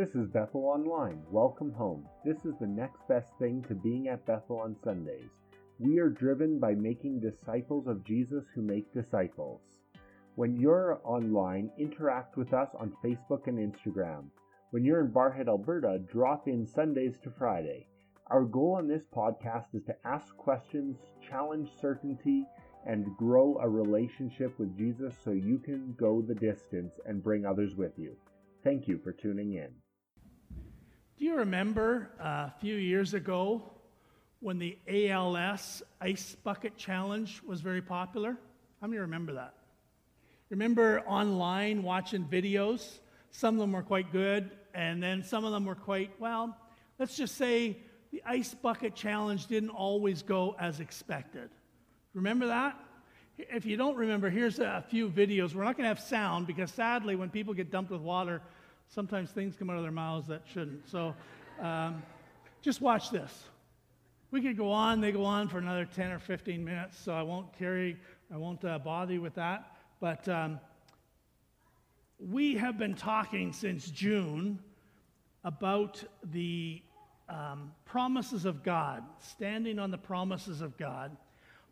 This is Bethel Online. Welcome home. This is the next best thing to being at Bethel on Sundays. We are driven by making disciples of Jesus who make disciples. When you're online, interact with us on Facebook and Instagram. When you're in Barrhead, Alberta, drop in Sundays to Friday. Our goal on this podcast is to ask questions, challenge certainty, and grow a relationship with Jesus so you can go the distance and bring others with you. Thank you for tuning in. Do you remember uh, a few years ago when the ALS Ice Bucket Challenge was very popular? How many remember that? Remember online watching videos? Some of them were quite good, and then some of them were quite, well, let's just say the Ice Bucket Challenge didn't always go as expected. Remember that? If you don't remember, here's a few videos. We're not going to have sound because sadly, when people get dumped with water, sometimes things come out of their mouths that shouldn't. So um, just watch this. We could go on, they go on for another 10 or 15 minutes, so I won't carry, I won't uh, bother you with that. But um, we have been talking since June about the um, promises of God, standing on the promises of God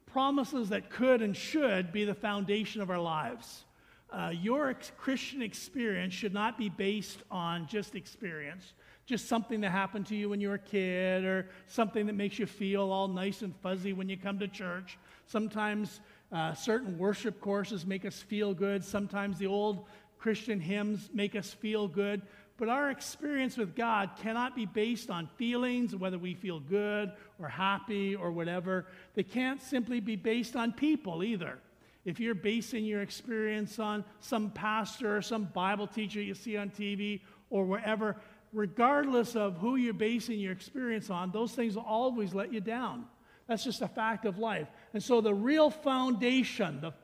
promises that could and should be the foundation of our lives. Uh, your ex- Christian experience should not be based on just experience, just something that happened to you when you were a kid, or something that makes you feel all nice and fuzzy when you come to church. Sometimes uh, certain worship courses make us feel good. Sometimes the old Christian hymns make us feel good. But our experience with God cannot be based on feelings, whether we feel good or happy or whatever. They can't simply be based on people either. If you're basing your experience on some pastor or some Bible teacher you see on TV or wherever, regardless of who you're basing your experience on, those things will always let you down. That's just a fact of life. And so the real foundation, the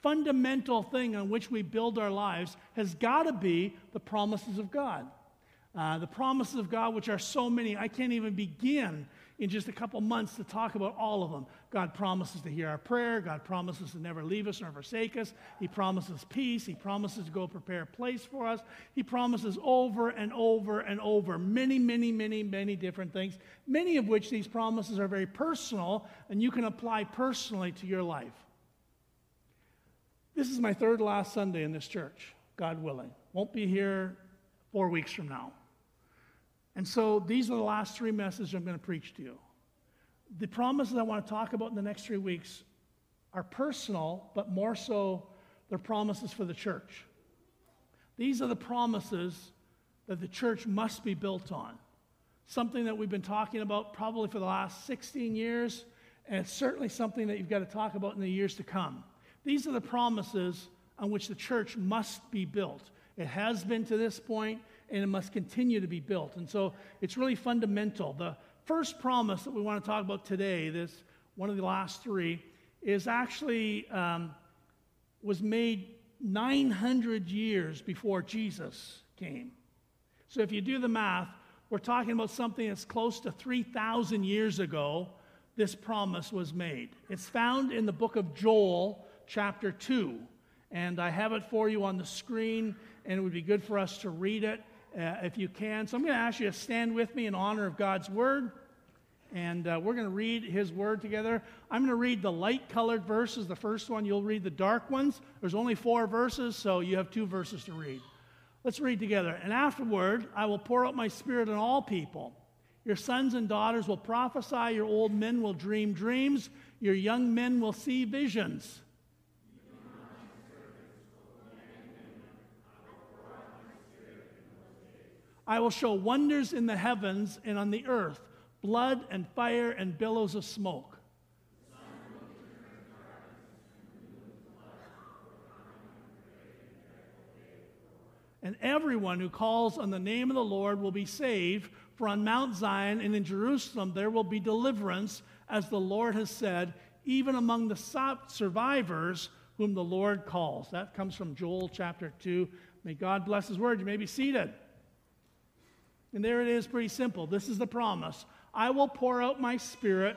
fundamental thing on which we build our lives has got to be the promises of God. Uh, the promises of God, which are so many, I can't even begin in just a couple months to talk about all of them. God promises to hear our prayer. God promises to never leave us nor forsake us. He promises peace. He promises to go prepare a place for us. He promises over and over and over many, many, many, many different things, many of which these promises are very personal and you can apply personally to your life. This is my third last Sunday in this church, God willing. Won't be here four weeks from now. And so these are the last three messages I'm going to preach to you. The promises I want to talk about in the next three weeks are personal, but more so, they're promises for the church. These are the promises that the church must be built on. Something that we've been talking about probably for the last 16 years, and it's certainly something that you've got to talk about in the years to come. These are the promises on which the church must be built. It has been to this point, and it must continue to be built. And so it's really fundamental. The first promise that we want to talk about today, this one of the last three, is actually um, was made 900 years before Jesus came. So if you do the math, we're talking about something that's close to 3,000 years ago. This promise was made. It's found in the book of Joel, chapter 2. And I have it for you on the screen, and it would be good for us to read it uh, if you can. So I'm going to ask you to stand with me in honor of God's word. And uh, we're going to read his word together. I'm going to read the light colored verses, the first one. You'll read the dark ones. There's only four verses, so you have two verses to read. Let's read together. And afterward, I will pour out my spirit on all people. Your sons and daughters will prophesy, your old men will dream dreams, your young men will see visions. I will show wonders in the heavens and on the earth blood and fire and billows of smoke. And everyone who calls on the name of the Lord will be saved, for on Mount Zion and in Jerusalem there will be deliverance, as the Lord has said, even among the survivors whom the Lord calls. That comes from Joel chapter 2. May God bless his word. You may be seated. And there it is, pretty simple. This is the promise I will pour out my spirit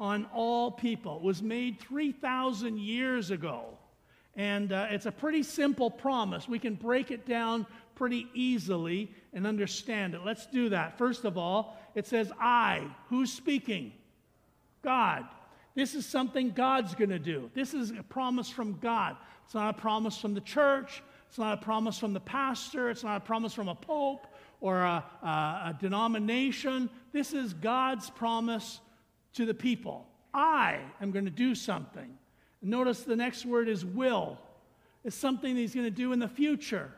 on all people. It was made 3,000 years ago. And uh, it's a pretty simple promise. We can break it down pretty easily and understand it. Let's do that. First of all, it says, I. Who's speaking? God. This is something God's going to do. This is a promise from God. It's not a promise from the church. It's not a promise from the pastor. It's not a promise from a pope or a, a, a denomination. This is God's promise to the people. I am going to do something. Notice the next word is will. It's something he's going to do in the future.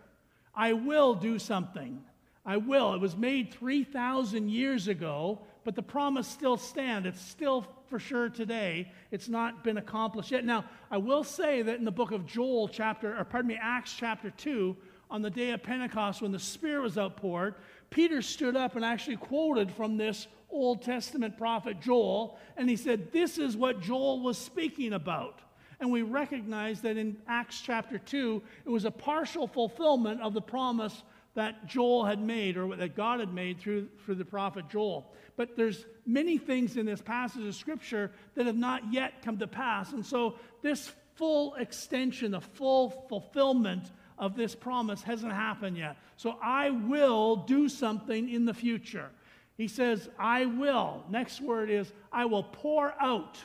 I will do something. I will. It was made 3,000 years ago, but the promise still stands. It's still for sure today. It's not been accomplished yet. Now, I will say that in the book of Joel, chapter, or pardon me, Acts chapter 2, on the day of Pentecost, when the Spirit was outpoured, Peter stood up and actually quoted from this Old Testament prophet Joel, and he said, This is what Joel was speaking about. And we recognize that in Acts chapter 2, it was a partial fulfillment of the promise that Joel had made or that God had made through, through the prophet Joel. But there's many things in this passage of scripture that have not yet come to pass. And so this full extension, the full fulfillment of this promise hasn't happened yet. So I will do something in the future. He says, I will. Next word is, I will pour out.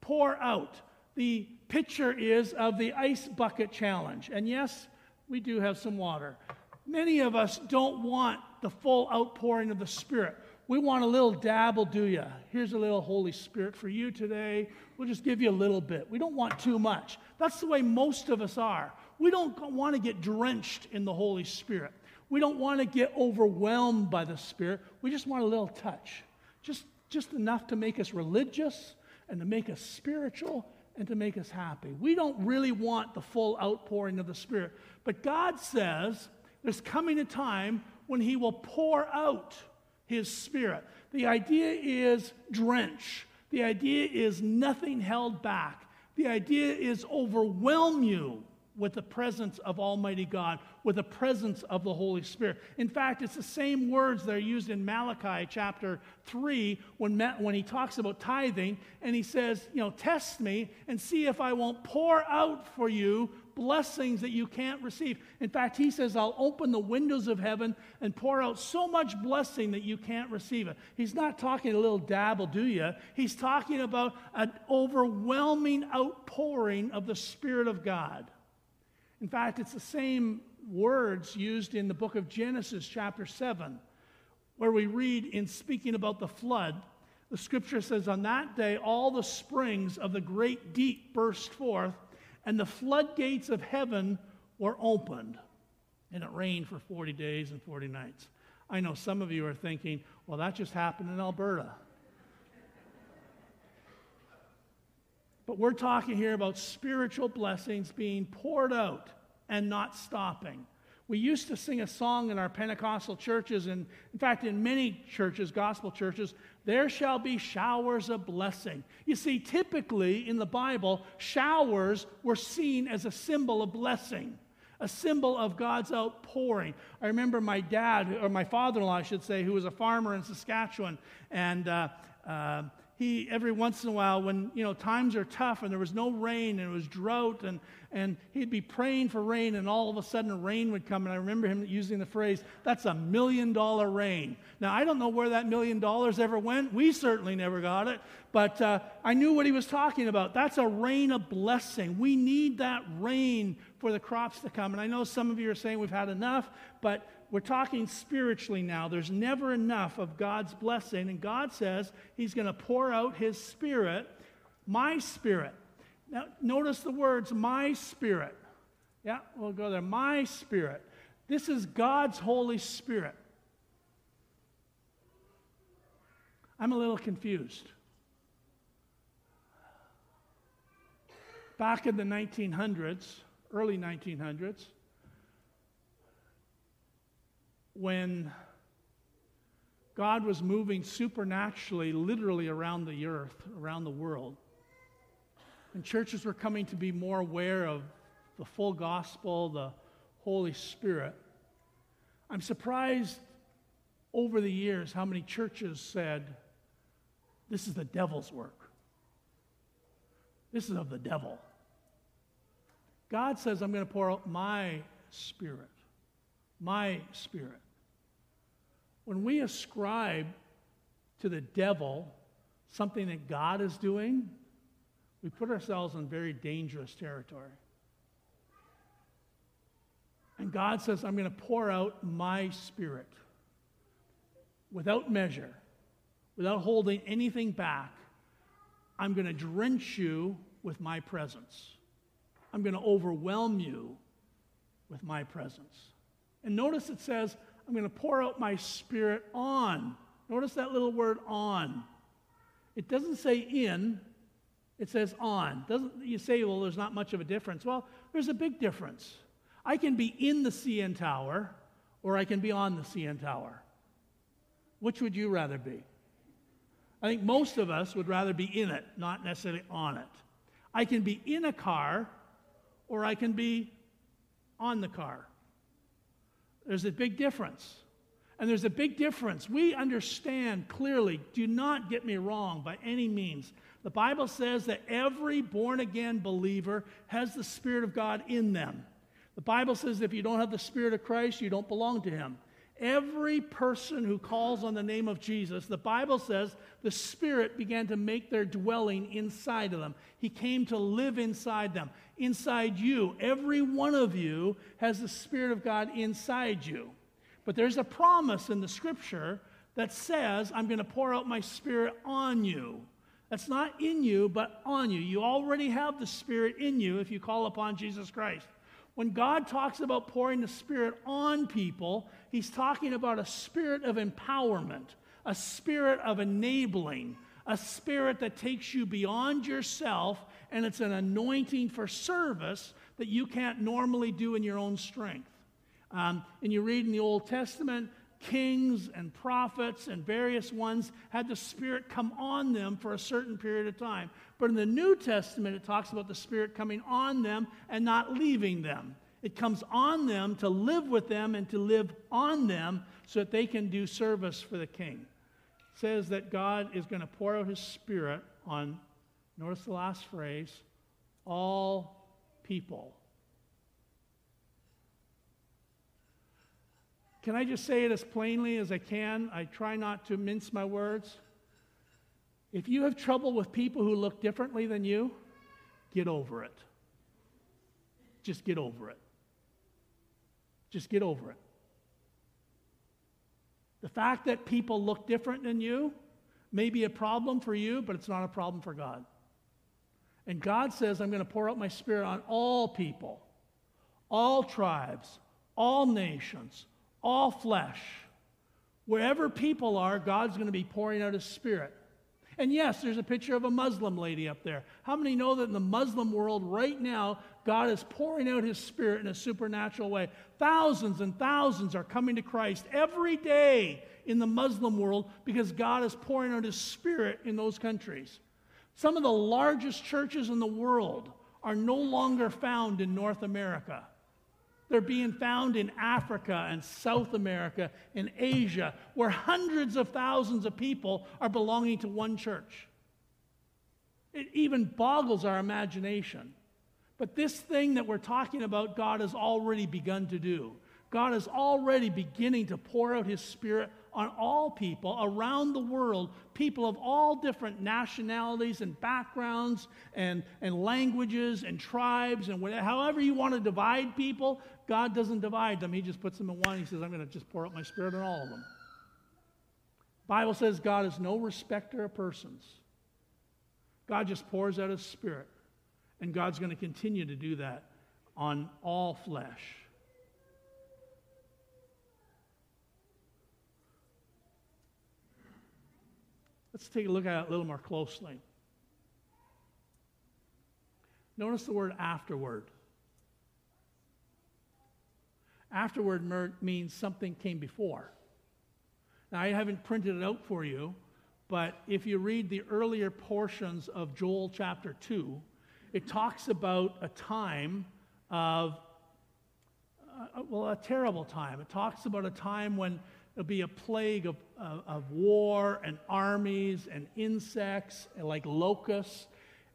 Pour out. The picture is of the ice bucket challenge. And yes, we do have some water. Many of us don't want the full outpouring of the Spirit. We want a little dabble, do you? Here's a little Holy Spirit for you today. We'll just give you a little bit. We don't want too much. That's the way most of us are. We don't want to get drenched in the Holy Spirit. We don't want to get overwhelmed by the Spirit. We just want a little touch. Just, just enough to make us religious and to make us spiritual and to make us happy. We don't really want the full outpouring of the Spirit. But God says there's coming a time when He will pour out His Spirit. The idea is drench, the idea is nothing held back, the idea is overwhelm you with the presence of Almighty God, with the presence of the Holy Spirit. In fact, it's the same words that are used in Malachi chapter 3 when, when he talks about tithing, and he says, You know, test me and see if I won't pour out for you blessings that you can't receive. In fact, he says, I'll open the windows of heaven and pour out so much blessing that you can't receive it. He's not talking a little dabble, do you? He's talking about an overwhelming outpouring of the Spirit of God. In fact, it's the same words used in the book of Genesis, chapter 7, where we read in speaking about the flood, the scripture says, On that day, all the springs of the great deep burst forth, and the floodgates of heaven were opened. And it rained for 40 days and 40 nights. I know some of you are thinking, well, that just happened in Alberta. But we're talking here about spiritual blessings being poured out and not stopping. We used to sing a song in our Pentecostal churches, and in fact, in many churches, gospel churches, there shall be showers of blessing. You see, typically in the Bible, showers were seen as a symbol of blessing, a symbol of God's outpouring. I remember my dad, or my father in law, I should say, who was a farmer in Saskatchewan, and uh, uh, he every once in a while when you know times are tough and there was no rain and it was drought and and he'd be praying for rain and all of a sudden rain would come. And i remember him using the phrase that's a million dollar rain. Now i don't know where that million dollars ever went. We certainly never got it. But uh, i knew what he was talking about. That's a rain of blessing. We need that rain for the crops to come. And i know some of you are saying we've had enough but we're talking spiritually now. There's never enough of God's blessing. And God says He's going to pour out His Spirit, my Spirit. Now, notice the words, my Spirit. Yeah, we'll go there. My Spirit. This is God's Holy Spirit. I'm a little confused. Back in the 1900s, early 1900s, when God was moving supernaturally, literally around the earth, around the world. And churches were coming to be more aware of the full gospel, the Holy Spirit. I'm surprised over the years how many churches said, This is the devil's work. This is of the devil. God says, I'm going to pour out my spirit my spirit. When we ascribe to the devil something that God is doing, we put ourselves in very dangerous territory. And God says, I'm going to pour out my spirit without measure, without holding anything back. I'm going to drench you with my presence. I'm going to overwhelm you with my presence. And notice it says, I'm going to pour out my spirit on. Notice that little word on. It doesn't say in, it says on. Doesn't you say, well, there's not much of a difference? Well, there's a big difference. I can be in the CN Tower or I can be on the CN Tower. Which would you rather be? I think most of us would rather be in it, not necessarily on it. I can be in a car or I can be on the car. There's a big difference. And there's a big difference. We understand clearly, do not get me wrong by any means. The Bible says that every born again believer has the Spirit of God in them. The Bible says if you don't have the Spirit of Christ, you don't belong to Him. Every person who calls on the name of Jesus, the Bible says the Spirit began to make their dwelling inside of them. He came to live inside them, inside you. Every one of you has the Spirit of God inside you. But there's a promise in the scripture that says, I'm going to pour out my Spirit on you. That's not in you, but on you. You already have the Spirit in you if you call upon Jesus Christ. When God talks about pouring the Spirit on people, He's talking about a spirit of empowerment, a spirit of enabling, a spirit that takes you beyond yourself, and it's an anointing for service that you can't normally do in your own strength. Um, and you read in the Old Testament, kings and prophets and various ones had the Spirit come on them for a certain period of time. But in the New Testament, it talks about the Spirit coming on them and not leaving them. It comes on them to live with them and to live on them so that they can do service for the king. It says that God is going to pour out his Spirit on, notice the last phrase, all people. Can I just say it as plainly as I can? I try not to mince my words. If you have trouble with people who look differently than you, get over it. Just get over it. Just get over it. The fact that people look different than you may be a problem for you, but it's not a problem for God. And God says, I'm going to pour out my spirit on all people, all tribes, all nations, all flesh. Wherever people are, God's going to be pouring out his spirit. And yes, there's a picture of a Muslim lady up there. How many know that in the Muslim world right now, God is pouring out his spirit in a supernatural way? Thousands and thousands are coming to Christ every day in the Muslim world because God is pouring out his spirit in those countries. Some of the largest churches in the world are no longer found in North America. They're being found in Africa and South America and Asia, where hundreds of thousands of people are belonging to one church. It even boggles our imagination. But this thing that we're talking about, God has already begun to do. God is already beginning to pour out His Spirit on all people around the world, people of all different nationalities and backgrounds and, and languages and tribes and whatever, however you want to divide people, God doesn't divide them. He just puts them in one. He says, I'm going to just pour out my spirit on all of them. Bible says God is no respecter of persons. God just pours out his spirit. And God's going to continue to do that on all flesh. Let's take a look at it a little more closely. Notice the word afterward. Afterward means something came before. Now, I haven't printed it out for you, but if you read the earlier portions of Joel chapter 2, it talks about a time of, uh, well, a terrible time. It talks about a time when There'll be a plague of, of, of war and armies and insects and like locusts.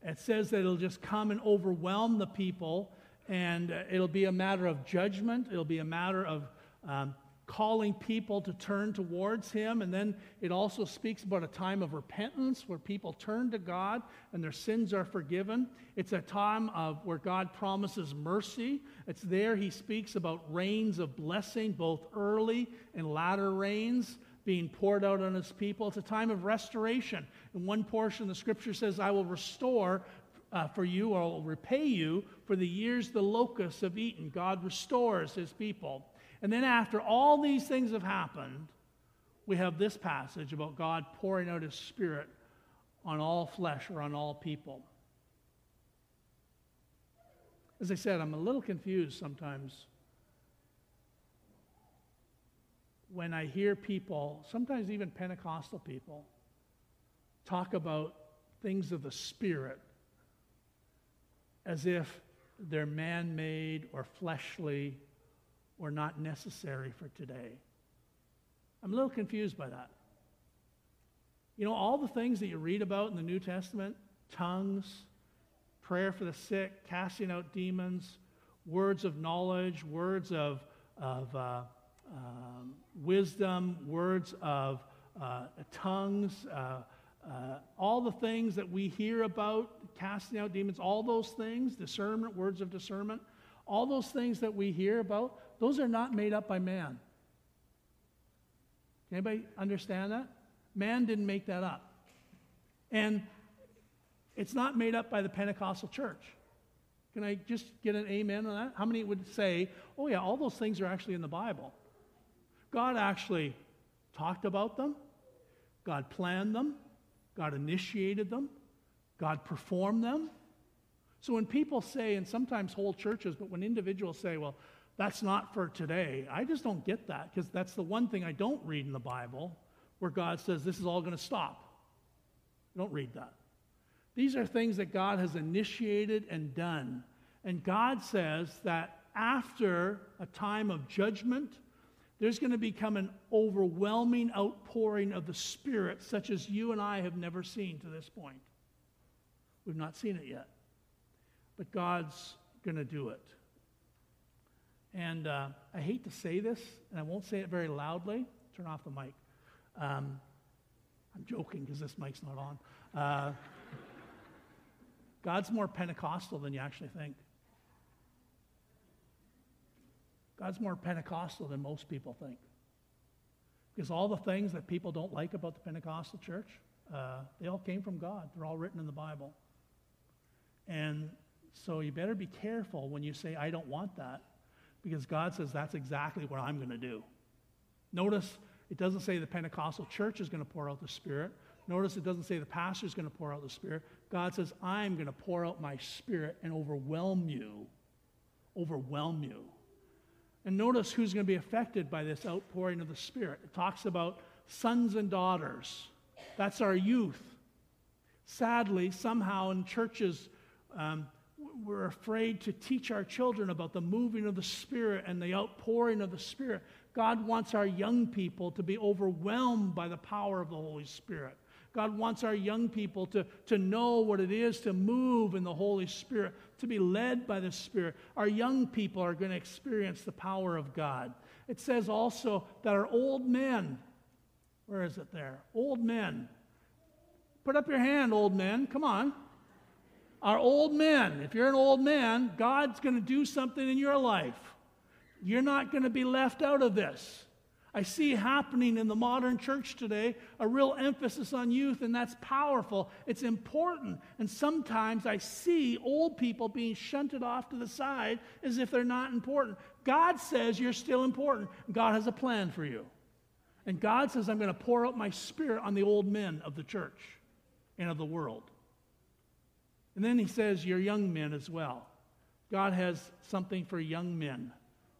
It says that it'll just come and overwhelm the people, and uh, it'll be a matter of judgment. It'll be a matter of, um, calling people to turn towards Him. And then it also speaks about a time of repentance where people turn to God and their sins are forgiven. It's a time of where God promises mercy. It's there He speaks about rains of blessing, both early and latter rains being poured out on His people. It's a time of restoration. In one portion, the scripture says, I will restore uh, for you or I will repay you for the years the locusts have eaten. God restores his people. And then, after all these things have happened, we have this passage about God pouring out his spirit on all flesh or on all people. As I said, I'm a little confused sometimes when I hear people, sometimes even Pentecostal people, talk about things of the Spirit as if they're man made or fleshly or not necessary for today. I'm a little confused by that. You know, all the things that you read about in the New Testament tongues, prayer for the sick, casting out demons, words of knowledge, words of, of uh, um, wisdom, words of uh, tongues, uh, uh, all the things that we hear about, casting out demons, all those things, discernment, words of discernment, all those things that we hear about, those are not made up by man. Can anybody understand that? Man didn't make that up. And it's not made up by the Pentecostal church. Can I just get an amen on that? How many would say, oh, yeah, all those things are actually in the Bible? God actually talked about them, God planned them, God initiated them, God performed them. So when people say, and sometimes whole churches, but when individuals say, well, that's not for today, I just don't get that because that's the one thing I don't read in the Bible where God says this is all going to stop. I don't read that. These are things that God has initiated and done. And God says that after a time of judgment, there's going to become an overwhelming outpouring of the Spirit, such as you and I have never seen to this point. We've not seen it yet. But God's going to do it. And uh, I hate to say this, and I won't say it very loudly. Turn off the mic. Um, I'm joking because this mic's not on. Uh, God's more Pentecostal than you actually think. God's more Pentecostal than most people think. Because all the things that people don't like about the Pentecostal church, uh, they all came from God. They're all written in the Bible. And so you better be careful when you say, I don't want that, because God says that's exactly what I'm going to do. Notice it doesn't say the Pentecostal church is going to pour out the Spirit. Notice it doesn't say the pastor is going to pour out the Spirit. God says, I'm going to pour out my Spirit and overwhelm you. Overwhelm you. And notice who's going to be affected by this outpouring of the Spirit. It talks about sons and daughters. That's our youth. Sadly, somehow in churches, um, we're afraid to teach our children about the moving of the Spirit and the outpouring of the Spirit. God wants our young people to be overwhelmed by the power of the Holy Spirit. God wants our young people to, to know what it is to move in the Holy Spirit, to be led by the Spirit. Our young people are going to experience the power of God. It says also that our old men, where is it there? Old men. Put up your hand, old men. Come on. Our old men. If you're an old man, God's going to do something in your life. You're not going to be left out of this. I see happening in the modern church today a real emphasis on youth, and that's powerful. It's important. And sometimes I see old people being shunted off to the side as if they're not important. God says you're still important. God has a plan for you. And God says, I'm going to pour out my spirit on the old men of the church and of the world. And then he says, Your young men as well. God has something for young men.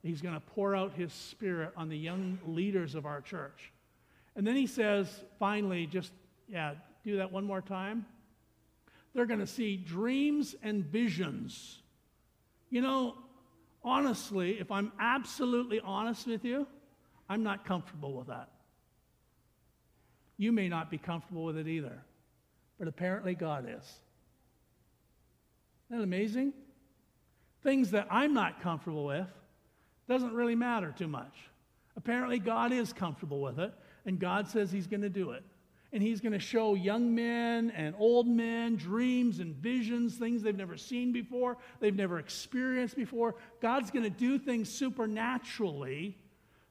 He's going to pour out his spirit on the young leaders of our church. And then he says, finally, just, yeah, do that one more time. They're going to see dreams and visions. You know, honestly, if I'm absolutely honest with you, I'm not comfortable with that. You may not be comfortable with it either, but apparently God is. Isn't that amazing? Things that I'm not comfortable with, doesn't really matter too much. Apparently, God is comfortable with it, and God says He's going to do it. And He's going to show young men and old men dreams and visions, things they've never seen before, they've never experienced before. God's going to do things supernaturally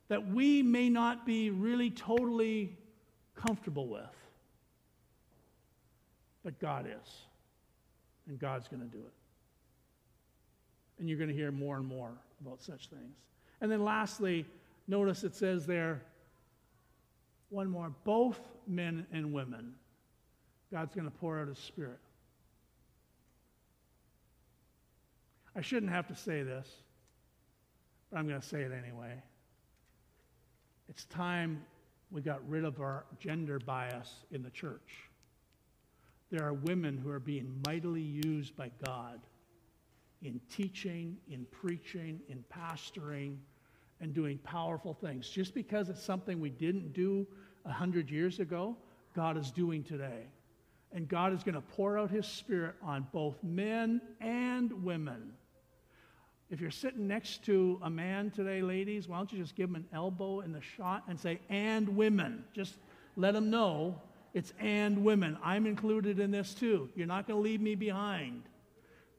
that we may not be really totally comfortable with. But God is. And God's going to do it. And you're going to hear more and more about such things. And then lastly, notice it says there, one more, both men and women. God's going to pour out his spirit. I shouldn't have to say this, but I'm going to say it anyway. It's time we got rid of our gender bias in the church. There are women who are being mightily used by God in teaching, in preaching, in pastoring, and doing powerful things. Just because it's something we didn't do a hundred years ago, God is doing today. And God is going to pour out his spirit on both men and women. If you're sitting next to a man today, ladies, why don't you just give him an elbow in the shot and say, and women? Just let him know it's and women. I'm included in this too. You're not going to leave me behind.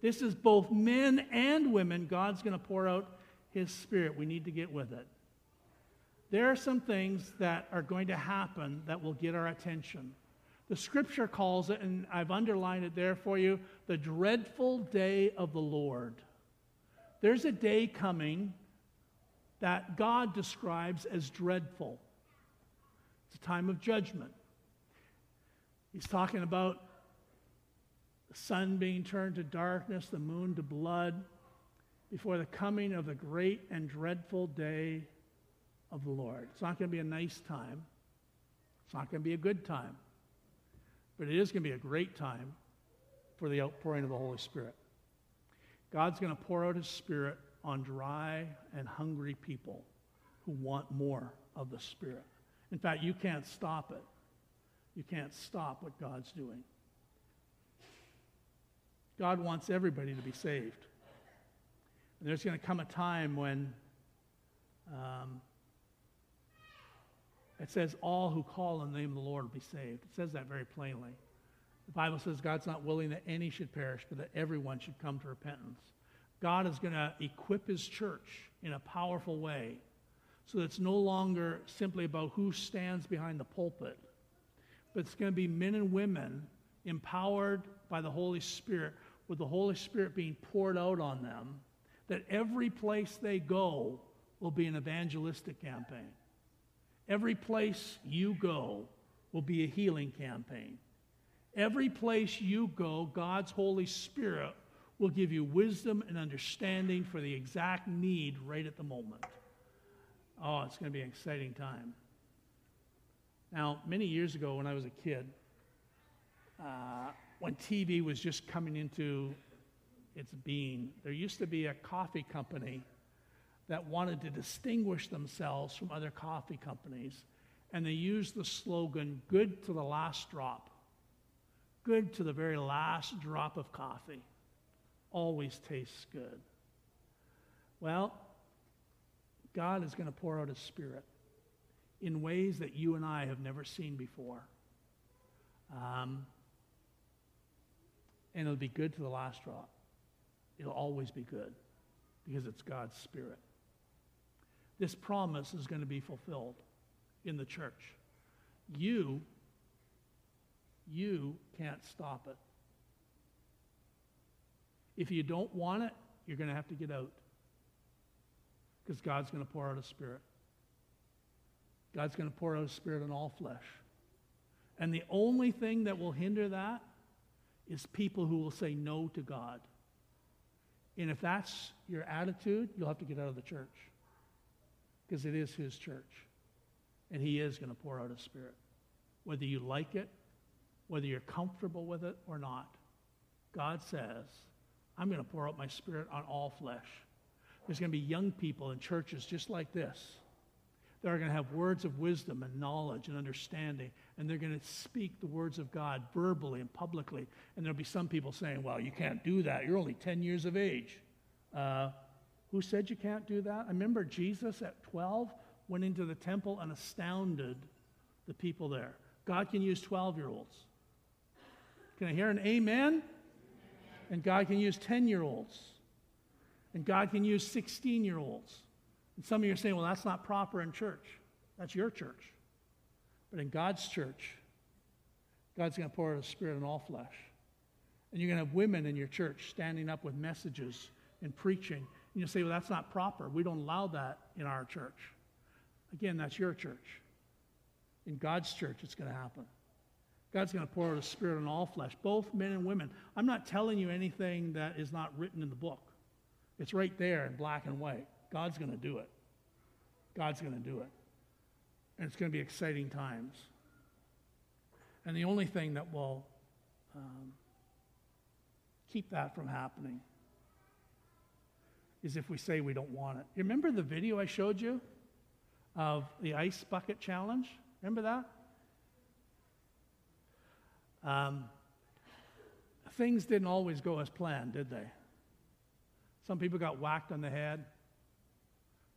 This is both men and women. God's going to pour out his spirit. We need to get with it. There are some things that are going to happen that will get our attention. The scripture calls it, and I've underlined it there for you, the dreadful day of the Lord. There's a day coming that God describes as dreadful. It's a time of judgment. He's talking about the sun being turned to darkness, the moon to blood, before the coming of the great and dreadful day of the Lord. It's not going to be a nice time. It's not going to be a good time. But it is going to be a great time for the outpouring of the Holy Spirit. God's going to pour out his Spirit on dry and hungry people who want more of the Spirit. In fact, you can't stop it. You can't stop what God's doing. God wants everybody to be saved. And there's going to come a time when um, it says, All who call on the name of the Lord will be saved. It says that very plainly. The Bible says God's not willing that any should perish, but that everyone should come to repentance. God is going to equip his church in a powerful way so that it's no longer simply about who stands behind the pulpit but it's going to be men and women empowered by the Holy Spirit, with the Holy Spirit being poured out on them, that every place they go will be an evangelistic campaign. Every place you go will be a healing campaign. Every place you go, God's Holy Spirit will give you wisdom and understanding for the exact need right at the moment. Oh, it's going to be an exciting time. Now, many years ago when I was a kid, uh, when TV was just coming into its being, there used to be a coffee company that wanted to distinguish themselves from other coffee companies, and they used the slogan, good to the last drop. Good to the very last drop of coffee. Always tastes good. Well, God is going to pour out His Spirit in ways that you and I have never seen before. Um, and it'll be good to the last drop. It'll always be good because it's God's Spirit. This promise is going to be fulfilled in the church. You, you can't stop it. If you don't want it, you're going to have to get out because God's going to pour out a spirit. God's going to pour out His Spirit on all flesh. And the only thing that will hinder that is people who will say no to God. And if that's your attitude, you'll have to get out of the church because it is His church. And He is going to pour out His Spirit. Whether you like it, whether you're comfortable with it or not, God says, I'm going to pour out my Spirit on all flesh. There's going to be young people in churches just like this that are going to have words of wisdom and knowledge and understanding, and they're going to speak the words of God verbally and publicly. And there'll be some people saying, Well, you can't do that. You're only 10 years of age. Uh, who said you can't do that? I remember Jesus at 12 went into the temple and astounded the people there. God can use 12 year olds. Can I hear an amen? And God can use 10 year olds. And God can use 16 year olds. And some of you are saying, well, that's not proper in church. That's your church. But in God's church, God's going to pour out His Spirit on all flesh. And you're going to have women in your church standing up with messages and preaching. And you say, well, that's not proper. We don't allow that in our church. Again, that's your church. In God's church, it's going to happen. God's going to pour out His Spirit on all flesh, both men and women. I'm not telling you anything that is not written in the book. It's right there in black and white. God's going to do it. God's going to do it. And it's going to be exciting times. And the only thing that will um, keep that from happening is if we say we don't want it. You remember the video I showed you of the ice bucket challenge? Remember that? Um, things didn't always go as planned, did they? Some people got whacked on the head.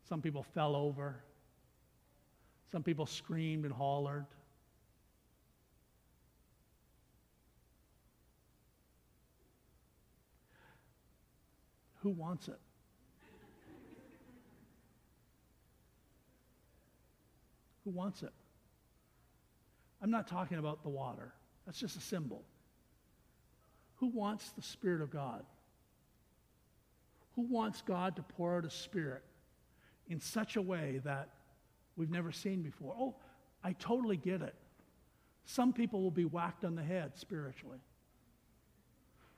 Some people fell over. Some people screamed and hollered. Who wants it? Who wants it? I'm not talking about the water. That's just a symbol. Who wants the Spirit of God? Who wants God to pour out a Spirit in such a way that we've never seen before? Oh, I totally get it. Some people will be whacked on the head spiritually.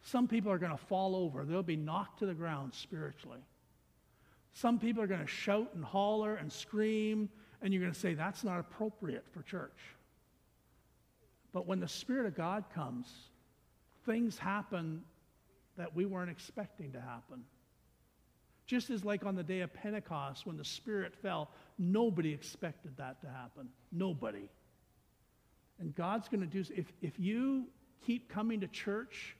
Some people are going to fall over. They'll be knocked to the ground spiritually. Some people are going to shout and holler and scream, and you're going to say, that's not appropriate for church. But when the Spirit of God comes, things happen that we weren't expecting to happen. Just as, like on the day of Pentecost, when the Spirit fell, nobody expected that to happen. Nobody. And God's going to do, if, if you keep coming to church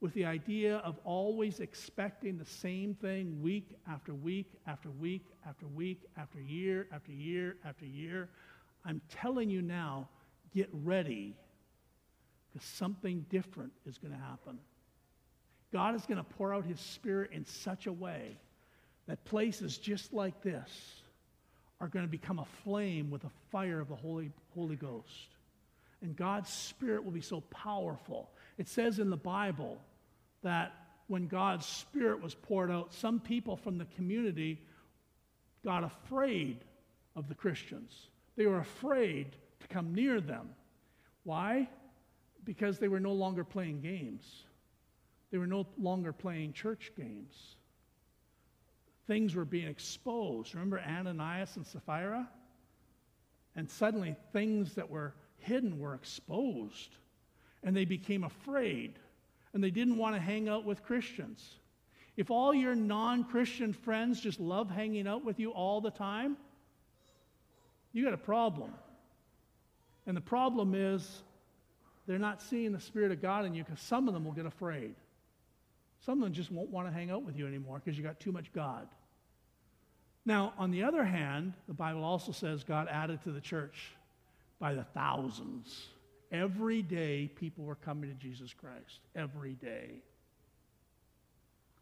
with the idea of always expecting the same thing week after week after week after week after year after year after year, I'm telling you now, get ready because something different is going to happen. God is going to pour out his spirit in such a way that places just like this are going to become a flame with the fire of the Holy, Holy Ghost. And God's Spirit will be so powerful. It says in the Bible that when God's Spirit was poured out, some people from the community got afraid of the Christians. They were afraid to come near them. Why? Because they were no longer playing games, they were no longer playing church games. Things were being exposed. Remember Ananias and Sapphira? And suddenly, things that were hidden were exposed, and they became afraid and they didn't want to hang out with Christians. If all your non Christian friends just love hanging out with you all the time, you got a problem. And the problem is they're not seeing the Spirit of God in you because some of them will get afraid. Some of them just won't want to hang out with you anymore because you got too much God. Now, on the other hand, the Bible also says God added to the church by the thousands. Every day, people were coming to Jesus Christ. Every day.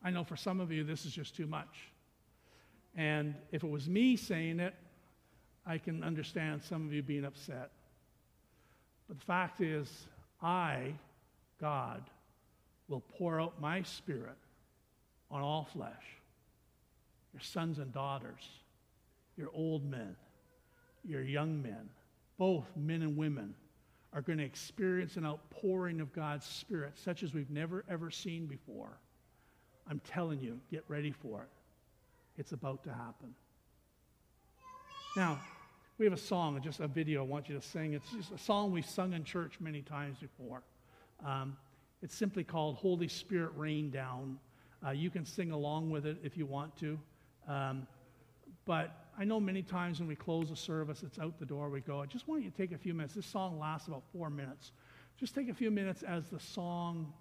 I know for some of you, this is just too much. And if it was me saying it, I can understand some of you being upset. But the fact is, I, God, will pour out my spirit on all flesh your sons and daughters, your old men, your young men, both men and women are going to experience an outpouring of God's Spirit, such as we've never, ever seen before. I'm telling you, get ready for it. It's about to happen. Now, we have a song, just a video I want you to sing. It's just a song we've sung in church many times before. Um, it's simply called Holy Spirit Rain Down. Uh, you can sing along with it if you want to. Um, but I know many times when we close a service, it's out the door, we go. I just want you to take a few minutes. This song lasts about four minutes. Just take a few minutes as the song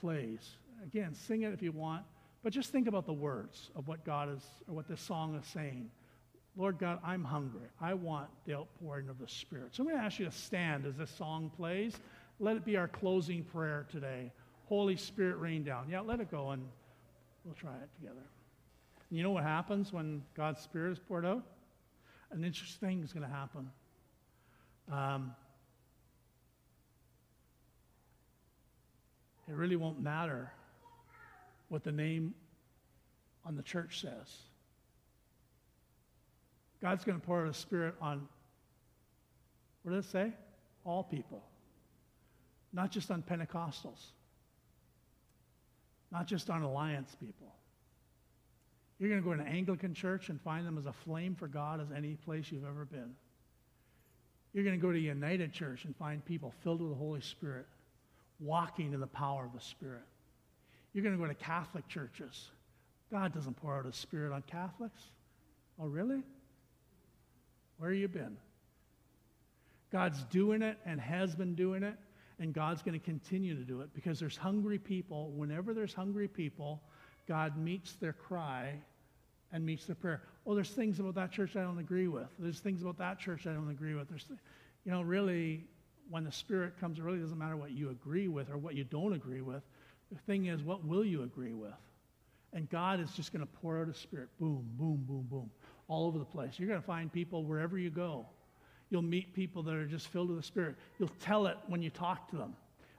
plays. Again, sing it if you want, but just think about the words of what God is, or what this song is saying. Lord God, I'm hungry. I want the outpouring of the Spirit. So I'm going to ask you to stand as this song plays. Let it be our closing prayer today. Holy Spirit, rain down. Yeah, let it go and we'll try it together. And you know what happens when God's Spirit is poured out? An interesting thing is going to happen. Um, it really won't matter what the name on the church says. God's going to pour out His Spirit on, what does it say? All people. Not just on Pentecostals. Not just on Alliance people. You're going to go to an Anglican church and find them as a flame for God as any place you've ever been. You're going to go to United Church and find people filled with the Holy Spirit, walking in the power of the Spirit. You're going to go to Catholic churches. God doesn't pour out His Spirit on Catholics. Oh, really? Where have you been? God's doing it and has been doing it, and God's going to continue to do it because there's hungry people. Whenever there's hungry people, God meets their cry and meets their prayer. Oh, there's things about that church I don't agree with. There's things about that church I don't agree with. There's, you know, really, when the Spirit comes, it really doesn't matter what you agree with or what you don't agree with. The thing is, what will you agree with? And God is just going to pour out a Spirit. Boom, boom, boom, boom all over the place. You're going to find people wherever you go. You'll meet people that are just filled with the Spirit. You'll tell it when you talk to them.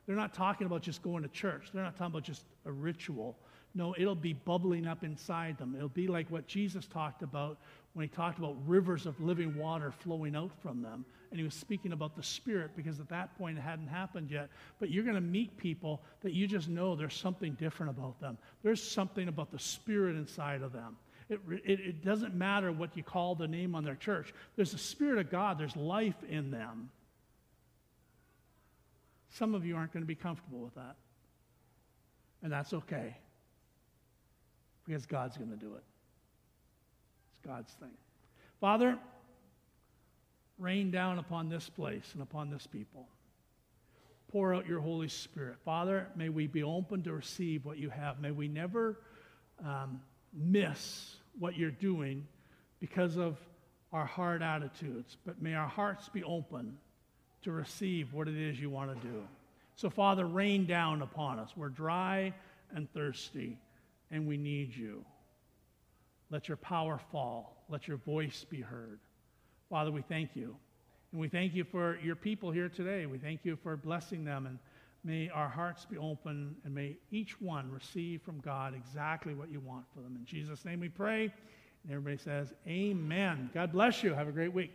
They're not talking about just going to church, they're not talking about just a ritual. No, it'll be bubbling up inside them. It'll be like what Jesus talked about when he talked about rivers of living water flowing out from them. And he was speaking about the Spirit because at that point it hadn't happened yet. But you're going to meet people that you just know there's something different about them. There's something about the Spirit inside of them. It, it, it doesn't matter what you call the name on their church. There's the Spirit of God, there's life in them. Some of you aren't going to be comfortable with that. And that's okay. Because God's going to do it. It's God's thing. Father, rain down upon this place and upon this people. Pour out your Holy Spirit. Father, may we be open to receive what you have. May we never um, miss what you're doing because of our hard attitudes, but may our hearts be open to receive what it is you want to do. So, Father, rain down upon us. We're dry and thirsty, and we need you. Let your power fall. Let your voice be heard. Father, we thank you. And we thank you for your people here today. We thank you for blessing them. And may our hearts be open and may each one receive from God exactly what you want for them. In Jesus' name we pray. And everybody says, Amen. God bless you. Have a great week.